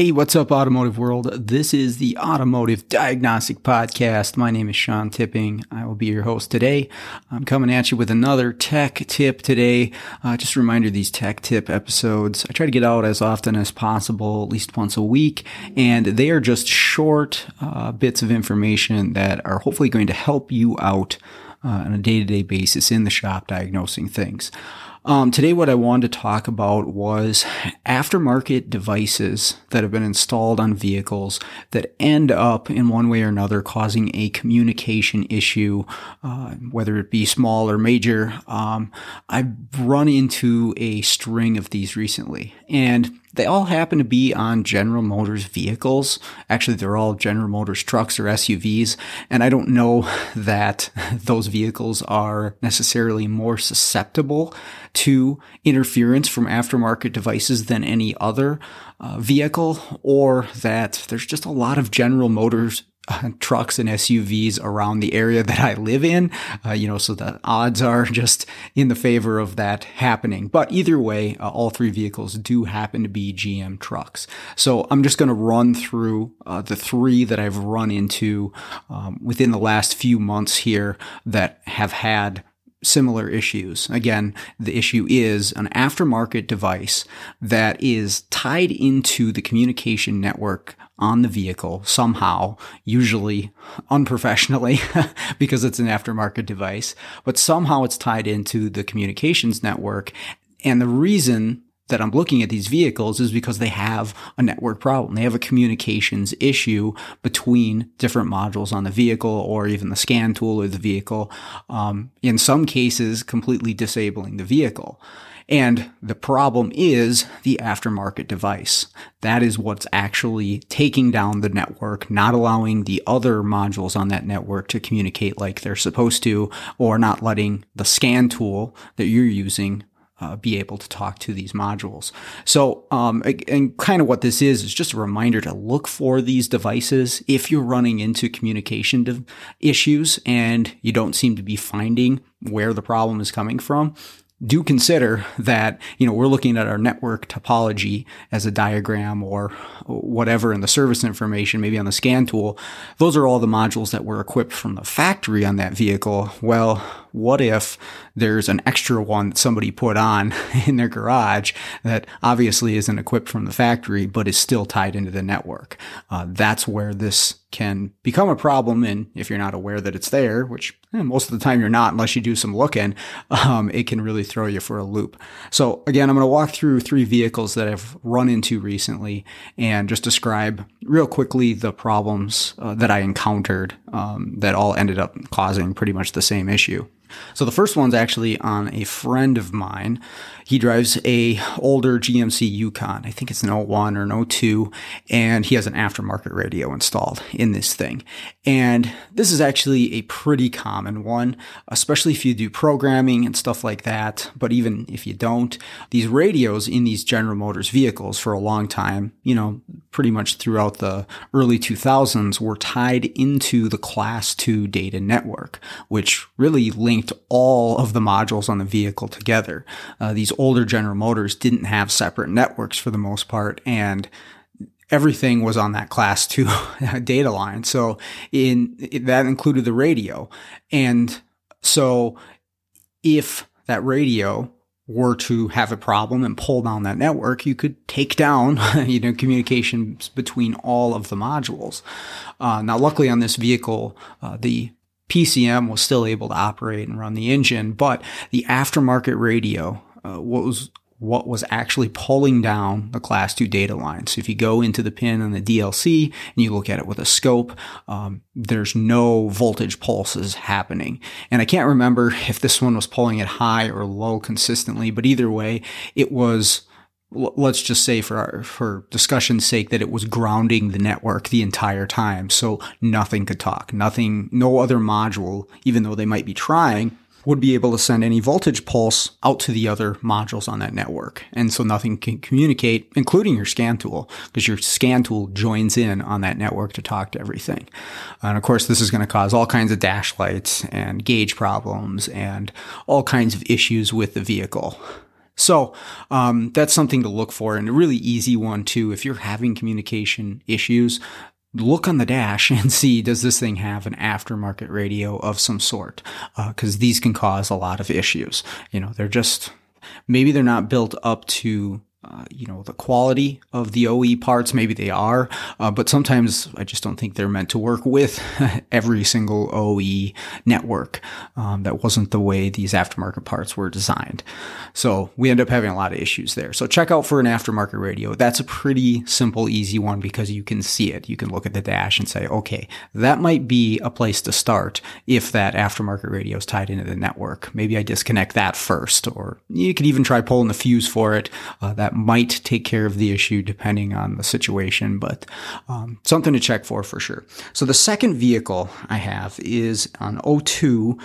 Hey, what's up, automotive world? This is the Automotive Diagnostic Podcast. My name is Sean Tipping. I will be your host today. I'm coming at you with another tech tip today. Uh, just a reminder these tech tip episodes, I try to get out as often as possible, at least once a week, and they are just short uh, bits of information that are hopefully going to help you out uh, on a day to day basis in the shop diagnosing things. Um, today, what I wanted to talk about was aftermarket devices that have been installed on vehicles that end up in one way or another causing a communication issue, uh, whether it be small or major. Um, I've run into a string of these recently, and they all happen to be on General Motors vehicles. Actually, they're all General Motors trucks or SUVs. And I don't know that those vehicles are necessarily more susceptible to interference from aftermarket devices than any other uh, vehicle, or that there's just a lot of General Motors trucks and SUVs around the area that I live in, uh, you know, so the odds are just in the favor of that happening. But either way, uh, all three vehicles do happen to be GM trucks. So I'm just going to run through uh, the three that I've run into um, within the last few months here that have had similar issues. Again, the issue is an aftermarket device that is tied into the communication network on the vehicle somehow, usually unprofessionally because it's an aftermarket device, but somehow it's tied into the communications network. And the reason that I'm looking at these vehicles is because they have a network problem. They have a communications issue between different modules on the vehicle or even the scan tool or the vehicle. Um, in some cases, completely disabling the vehicle. And the problem is the aftermarket device. That is what's actually taking down the network, not allowing the other modules on that network to communicate like they're supposed to, or not letting the scan tool that you're using uh, be able to talk to these modules. So, um, and kind of what this is is just a reminder to look for these devices if you're running into communication issues and you don't seem to be finding where the problem is coming from do consider that, you know, we're looking at our network topology as a diagram or whatever in the service information, maybe on the scan tool. Those are all the modules that were equipped from the factory on that vehicle. Well, what if there's an extra one that somebody put on in their garage that obviously isn't equipped from the factory, but is still tied into the network? Uh, that's where this can become a problem. And if you're not aware that it's there, which eh, most of the time you're not, unless you do some looking, um, it can really throw you for a loop. So again, I'm going to walk through three vehicles that I've run into recently and just describe real quickly the problems uh, that I encountered um, that all ended up causing pretty much the same issue. So the first one's actually on a friend of mine. He drives a older GMC Yukon. I think it's an 01 or an 02 and he has an aftermarket radio installed in this thing. And this is actually a pretty common one, especially if you do programming and stuff like that. But even if you don't, these radios in these General Motors vehicles for a long time, you know, pretty much throughout the early 2000s were tied into the class 2 data network, which really linked linked all of the modules on the vehicle together. Uh, these older General Motors didn't have separate networks for the most part, and everything was on that class two data line. So in that included the radio. And so if that radio were to have a problem and pull down that network, you could take down, you know, communications between all of the modules. Uh, now, luckily on this vehicle, uh, the PCM was still able to operate and run the engine, but the aftermarket radio uh, was what was actually pulling down the class 2 data line. So if you go into the pin on the DLC and you look at it with a scope, um, there's no voltage pulses happening. And I can't remember if this one was pulling it high or low consistently, but either way, it was let's just say for our, for discussion's sake that it was grounding the network the entire time so nothing could talk nothing no other module even though they might be trying would be able to send any voltage pulse out to the other modules on that network. And so nothing can communicate including your scan tool because your scan tool joins in on that network to talk to everything. And of course this is going to cause all kinds of dash lights and gauge problems and all kinds of issues with the vehicle So um, that's something to look for, and a really easy one too. If you're having communication issues, look on the dash and see does this thing have an aftermarket radio of some sort because uh, these can cause a lot of issues you know they're just maybe they're not built up to uh, you know the quality of the OE parts. Maybe they are, uh, but sometimes I just don't think they're meant to work with every single OE network. Um, that wasn't the way these aftermarket parts were designed. So we end up having a lot of issues there. So check out for an aftermarket radio. That's a pretty simple, easy one because you can see it. You can look at the dash and say, okay, that might be a place to start if that aftermarket radio is tied into the network. Maybe I disconnect that first, or you could even try pulling the fuse for it. Uh, that might take care of the issue depending on the situation, but um, something to check for for sure. So the second vehicle I have is an 02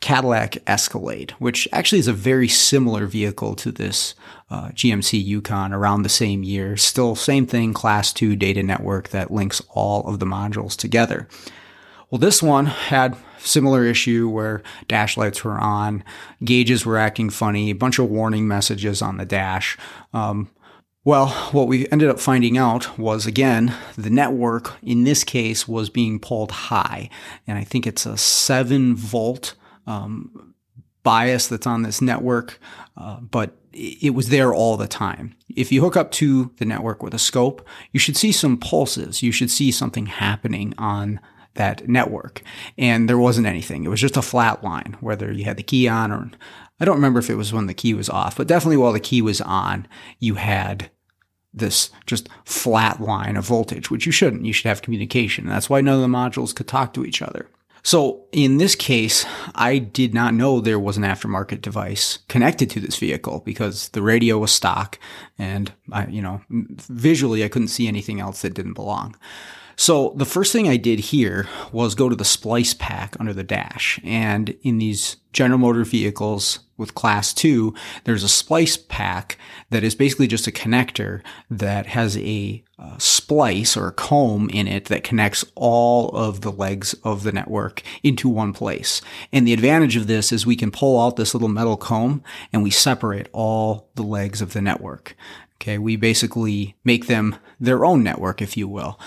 Cadillac Escalade, which actually is a very similar vehicle to this uh, GMC Yukon around the same year. Still same thing, class 2 data network that links all of the modules together. Well, this one had similar issue where dash lights were on, gauges were acting funny, a bunch of warning messages on the dash. Um, well, what we ended up finding out was again, the network in this case was being pulled high. And I think it's a seven volt um, bias that's on this network, uh, but it was there all the time. If you hook up to the network with a scope, you should see some pulses. You should see something happening on that network. And there wasn't anything. It was just a flat line, whether you had the key on or I don't remember if it was when the key was off, but definitely while the key was on, you had this just flat line of voltage, which you shouldn't. You should have communication. And that's why none of the modules could talk to each other. So in this case, I did not know there was an aftermarket device connected to this vehicle because the radio was stock and I, you know, visually I couldn't see anything else that didn't belong. So the first thing I did here was go to the splice pack under the dash. And in these General Motor vehicles with class two, there's a splice pack that is basically just a connector that has a uh, splice or a comb in it that connects all of the legs of the network into one place. And the advantage of this is we can pull out this little metal comb and we separate all the legs of the network. Okay, we basically make them their own network, if you will.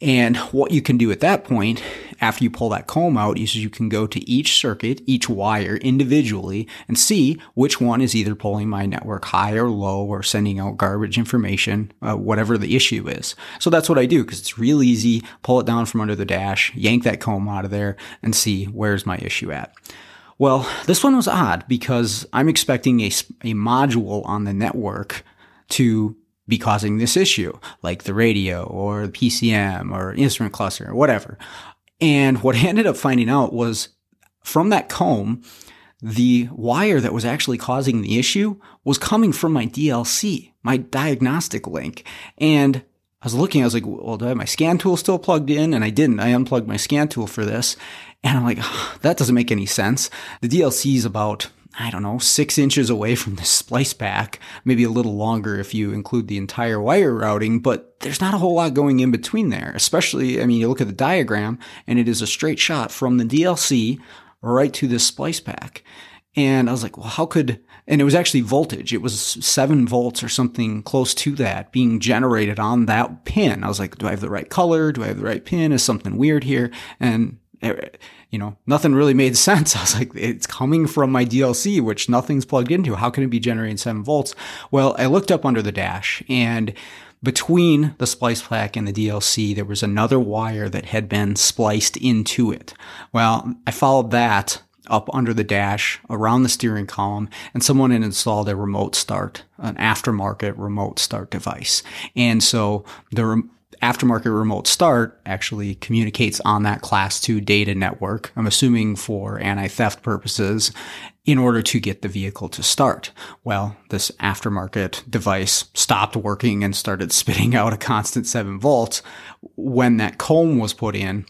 And what you can do at that point, after you pull that comb out, is you can go to each circuit, each wire individually, and see which one is either pulling my network high or low or sending out garbage information, uh, whatever the issue is. So that's what I do because it's real easy. Pull it down from under the dash, yank that comb out of there, and see where's my issue at. Well, this one was odd because I'm expecting a, a module on the network to be causing this issue, like the radio or the PCM or instrument cluster or whatever. And what I ended up finding out was from that comb, the wire that was actually causing the issue was coming from my DLC, my diagnostic link. And I was looking, I was like, well, do I have my scan tool still plugged in? And I didn't. I unplugged my scan tool for this. And I'm like, that doesn't make any sense. The DLC is about I don't know, six inches away from the splice pack, maybe a little longer if you include the entire wire routing, but there's not a whole lot going in between there. Especially, I mean, you look at the diagram and it is a straight shot from the DLC right to this splice pack. And I was like, well, how could, and it was actually voltage. It was seven volts or something close to that being generated on that pin. I was like, do I have the right color? Do I have the right pin? Is something weird here? And Eh, you know, nothing really made sense. I was like, it's coming from my DLC, which nothing's plugged into. How can it be generating seven volts? Well, I looked up under the dash and between the splice pack and the DLC, there was another wire that had been spliced into it. Well, I followed that up under the dash around the steering column and someone had installed a remote start, an aftermarket remote start device. And so the aftermarket remote start actually communicates on that class 2 data network, I'm assuming for anti theft purposes, in order to get the vehicle to start. Well, this aftermarket device stopped working and started spitting out a constant 7 volts when that comb was put in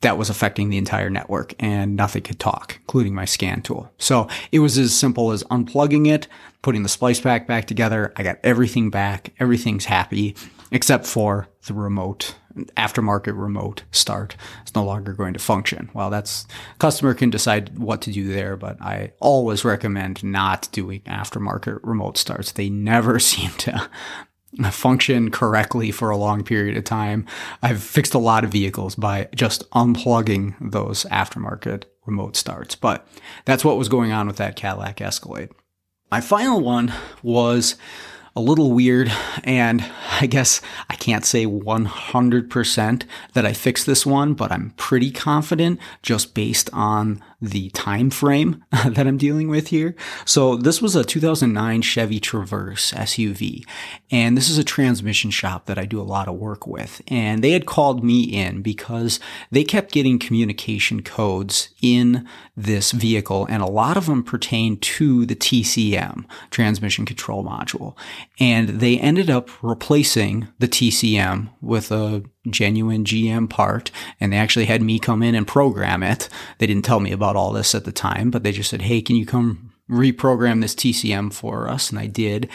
that was affecting the entire network and nothing could talk, including my scan tool. So it was as simple as unplugging it, putting the splice pack back together. I got everything back. Everything's happy. Except for the remote aftermarket remote start. It's no longer going to function. Well, that's customer can decide what to do there, but I always recommend not doing aftermarket remote starts. They never seem to function correctly for a long period of time. I've fixed a lot of vehicles by just unplugging those aftermarket remote starts, but that's what was going on with that Cadillac Escalade. My final one was a little weird, and I guess I can't say 100% that I fixed this one, but I'm pretty confident just based on the time frame that I'm dealing with here. So this was a 2009 Chevy Traverse SUV, and this is a transmission shop that I do a lot of work with. And they had called me in because they kept getting communication codes in this vehicle, and a lot of them pertain to the TCM, transmission control module. And they ended up replacing the TCM with a genuine GM part and they actually had me come in and program it. They didn't tell me about all this at the time, but they just said, Hey, can you come reprogram this TCM for us? And I did.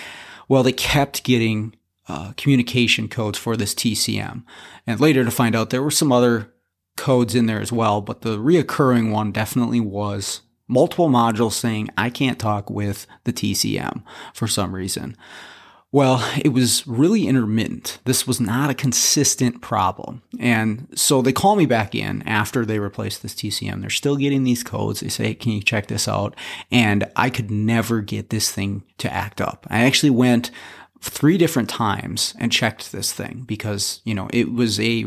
Well, they kept getting uh, communication codes for this TCM. And later to find out there were some other codes in there as well, but the reoccurring one definitely was multiple modules saying I can't talk with the TCM for some reason. Well, it was really intermittent. This was not a consistent problem. And so they call me back in after they replaced this TCM. They're still getting these codes. They say, hey, can you check this out? And I could never get this thing to act up. I actually went three different times and checked this thing because, you know, it was a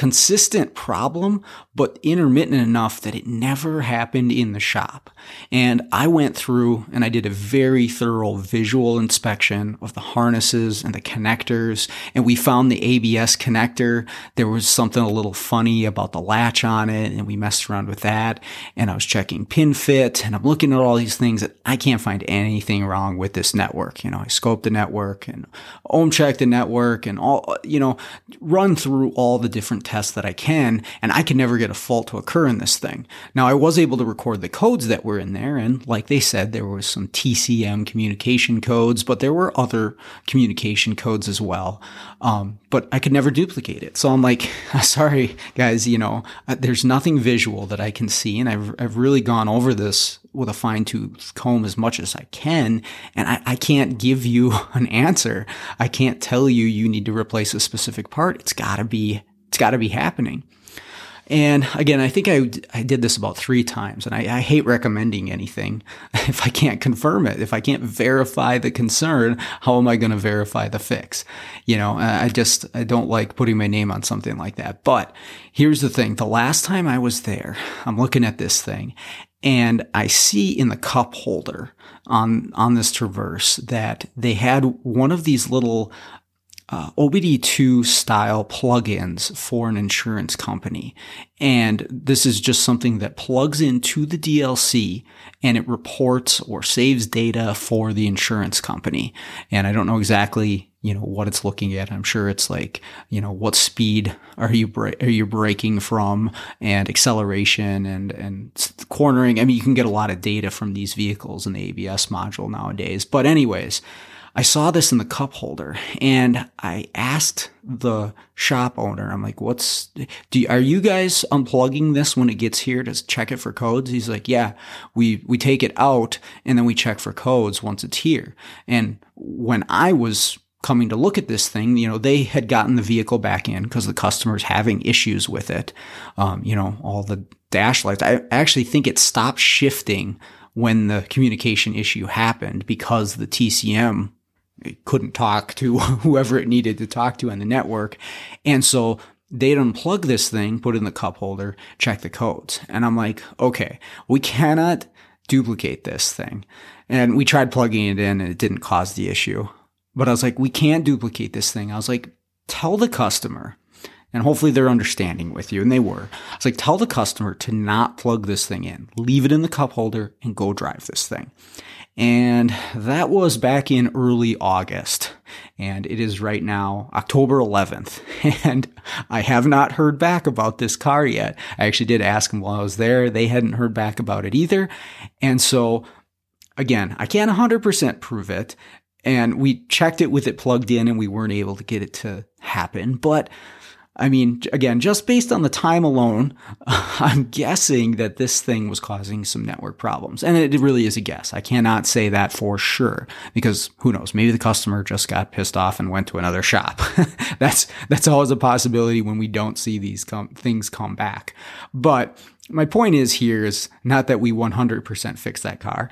consistent problem, but intermittent enough that it never happened in the shop. And I went through and I did a very thorough visual inspection of the harnesses and the connectors. And we found the ABS connector. There was something a little funny about the latch on it. And we messed around with that. And I was checking pin fit and I'm looking at all these things that I can't find anything wrong with this network. You know, I scoped the network and ohm checked the network and all, you know, run through all the different tests that I can, and I can never get a fault to occur in this thing. Now, I was able to record the codes that were in there, and like they said, there was some TCM communication codes, but there were other communication codes as well. Um, but I could never duplicate it. So I'm like, sorry, guys, you know, uh, there's nothing visual that I can see, and I've, I've really gone over this with a fine tooth comb as much as I can. And I, I, can't give you an answer. I can't tell you you need to replace a specific part. It's gotta be it's got to be happening. And again, I think I, I did this about three times, and I, I, hate recommending anything if I can't confirm it. If I can't verify the concern, how am I going to verify the fix? You know, I just, I don't like putting my name on something like that. But here's the thing. The last time I was there, I'm looking at this thing and I see in the cup holder on, on this Traverse that they had one of these little uh, OBD2 style plugins for an insurance company. And this is just something that plugs into the DLC and it reports or saves data for the insurance company. And I don't know exactly, you know, what it's looking at. I'm sure it's like, you know, what speed are you, bra- are you braking from and acceleration and, and cornering. I mean, you can get a lot of data from these vehicles in the ABS module nowadays. But anyways, I saw this in the cup holder and I asked the shop owner, I'm like, what's, do are you guys unplugging this when it gets here to check it for codes? He's like, yeah, we, we take it out and then we check for codes once it's here. And when I was coming to look at this thing, you know, they had gotten the vehicle back in because the customer's having issues with it. Um, you know, all the dash lights. I actually think it stopped shifting when the communication issue happened because the TCM it couldn't talk to whoever it needed to talk to on the network. And so they'd unplug this thing, put it in the cup holder, check the codes. And I'm like, okay, we cannot duplicate this thing. And we tried plugging it in and it didn't cause the issue. But I was like, we can't duplicate this thing. I was like, tell the customer and hopefully they're understanding with you. And they were. It's like, tell the customer to not plug this thing in, leave it in the cup holder and go drive this thing. And that was back in early August. And it is right now October 11th. And I have not heard back about this car yet. I actually did ask them while I was there. They hadn't heard back about it either. And so again, I can't 100% prove it. and we checked it with it plugged in and we weren't able to get it to happen. But I mean, again, just based on the time alone, I'm guessing that this thing was causing some network problems. And it really is a guess. I cannot say that for sure because who knows? Maybe the customer just got pissed off and went to another shop. that's, that's always a possibility when we don't see these com- things come back. But my point is here is not that we 100% fix that car.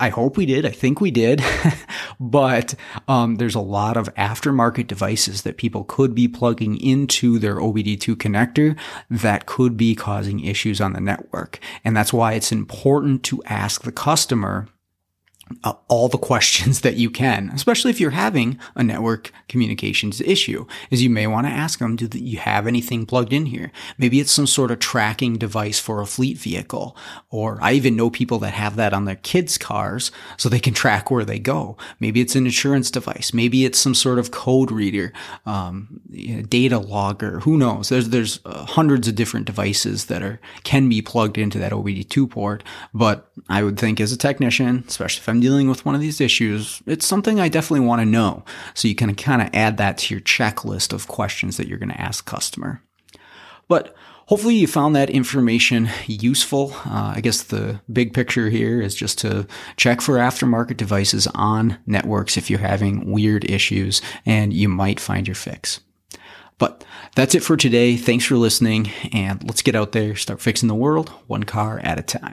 I hope we did. I think we did. but um, there's a lot of aftermarket devices that people could be plugging into their OBD2 connector that could be causing issues on the network. And that's why it's important to ask the customer uh, all the questions that you can, especially if you're having a network communications issue, is you may want to ask them, do you have anything plugged in here? Maybe it's some sort of tracking device for a fleet vehicle. Or I even know people that have that on their kids' cars so they can track where they go. Maybe it's an insurance device. Maybe it's some sort of code reader, um, data logger. Who knows? There's, there's uh, hundreds of different devices that are, can be plugged into that OBD2 port. But I would think as a technician, especially if Dealing with one of these issues, it's something I definitely want to know. So you can kind of add that to your checklist of questions that you're going to ask customer. But hopefully you found that information useful. Uh, I guess the big picture here is just to check for aftermarket devices on networks if you're having weird issues and you might find your fix. But that's it for today. Thanks for listening and let's get out there, start fixing the world one car at a time.